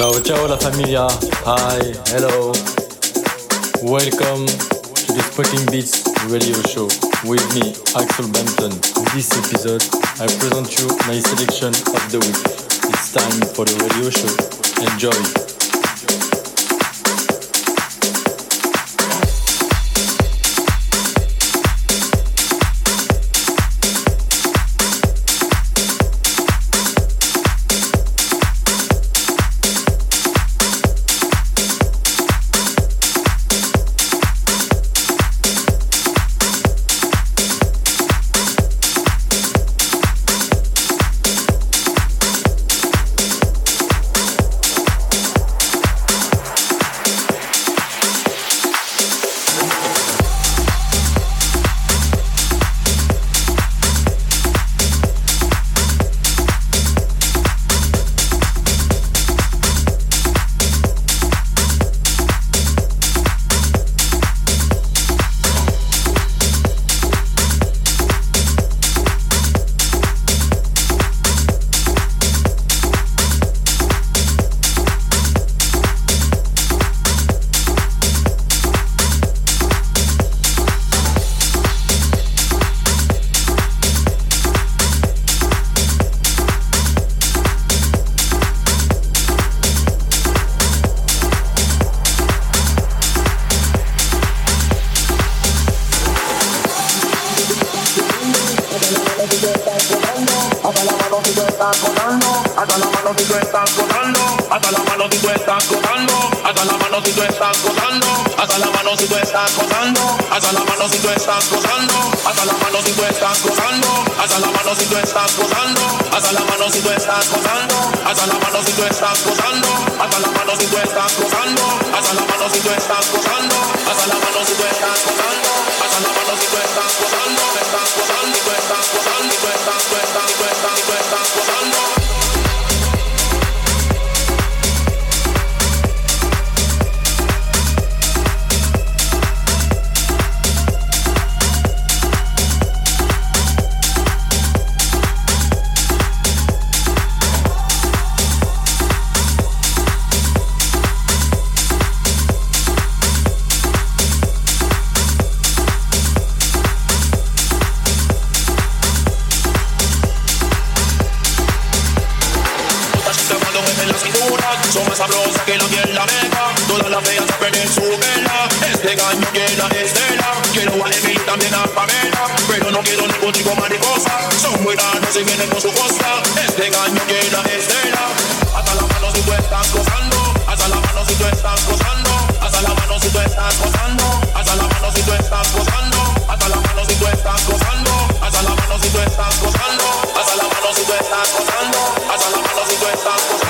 Ciao, ciao la familia. Hi, hello. Welcome to the Spotting Beats radio show with me, Axel Bampton. In this episode, I present you my selection of the week. It's time for the radio show. Enjoy. en la cintura Son más sabrosas que lo que en la meca Todas las feas saben en su vela Este caño llena de estela. Quiero a Emi también a Pamela Pero no quiero ningún tipo mariposa. Son muy raros y vienen con su costa Este caño llena de estela. Hasta la mano si tú estás gozando Hasta la mano si tú estás gozando Hasta la mano si tú estás gozando Hasta la mano si tú estás gozando Hasta la mano si tú estás gozando Hasta la mano si tú estás gozando Hasta la mano si tú estás gozando Hasta la mano si tú estás gozando.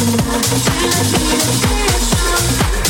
Thank you.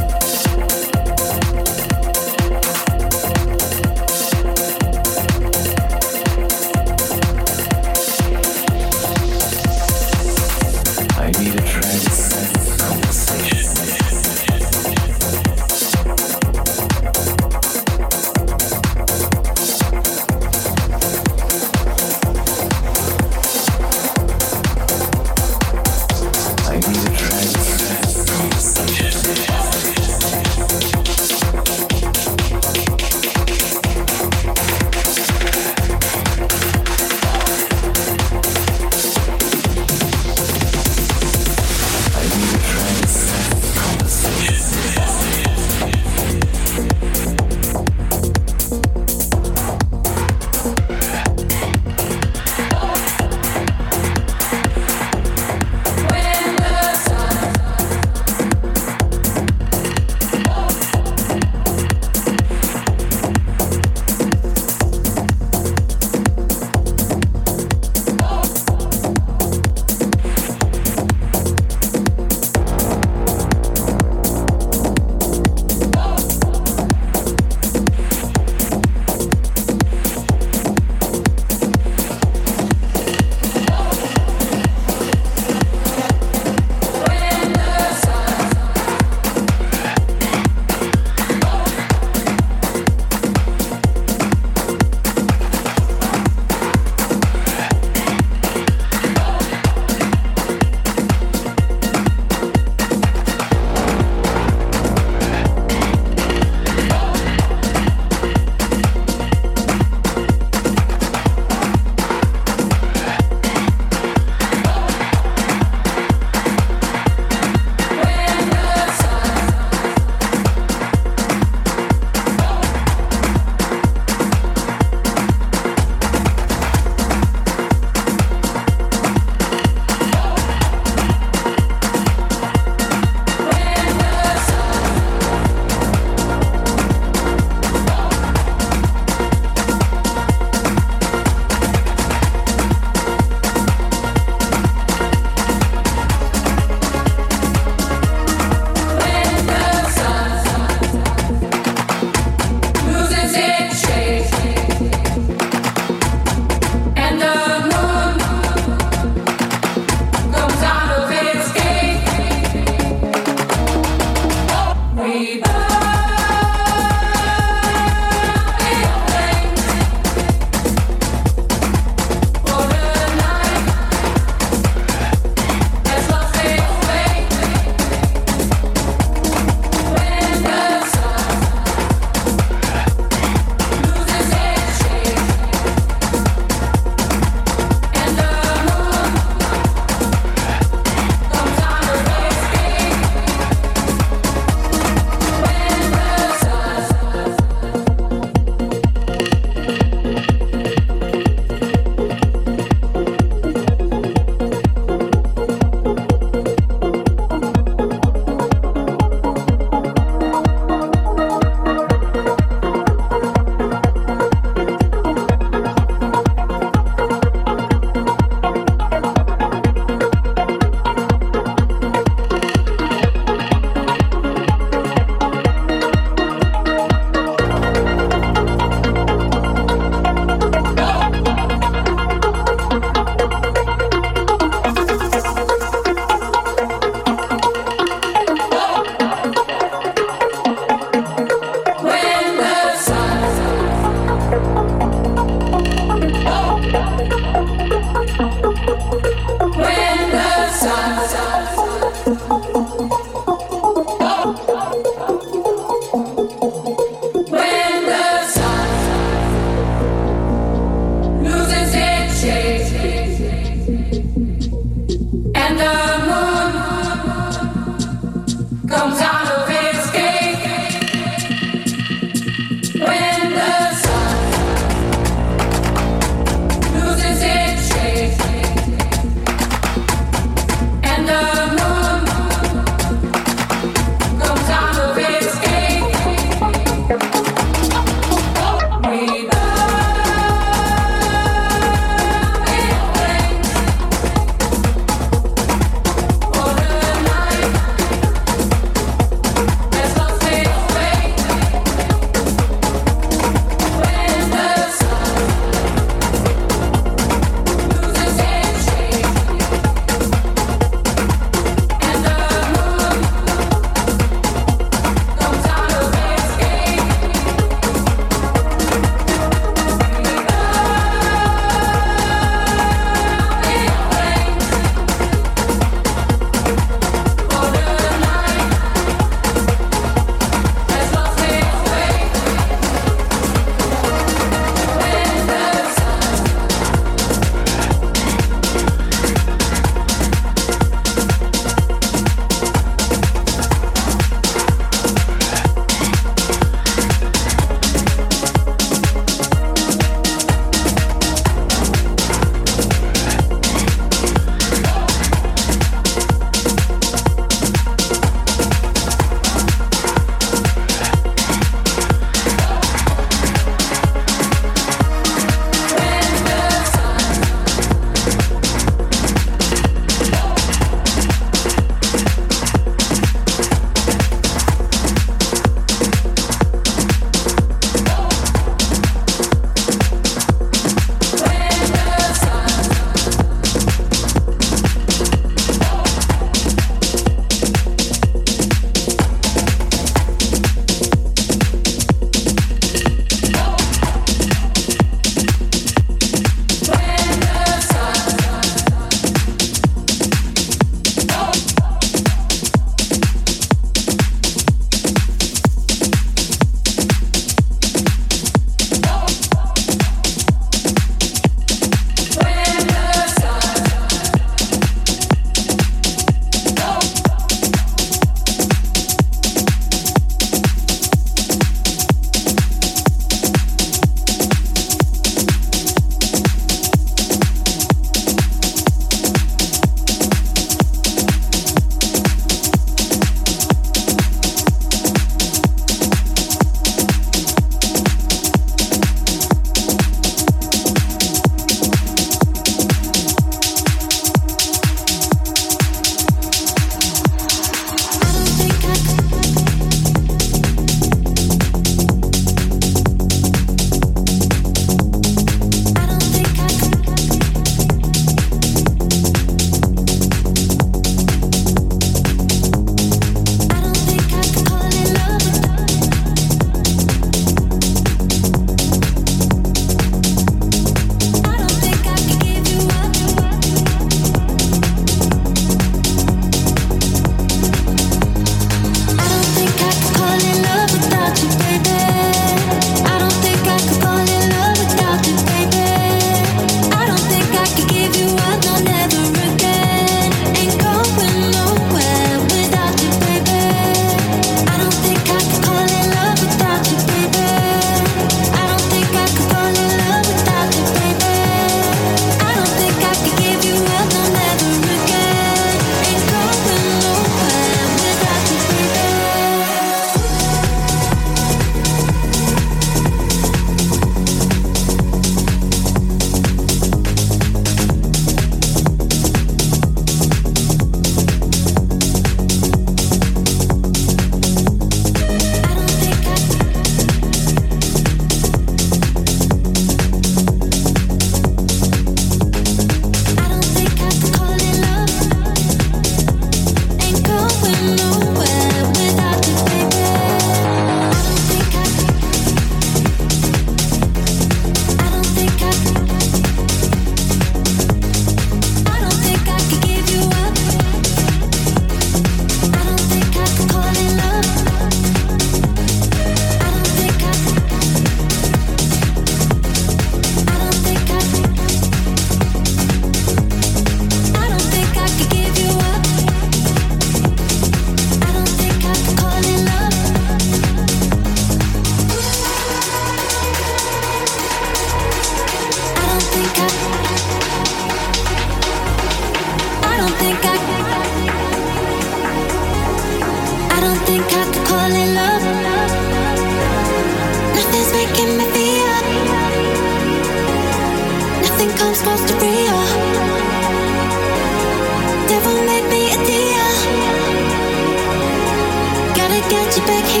to back here.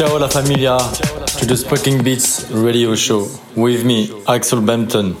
Ciao la familia to the Spotting Beats radio show with me, Axel Bampton.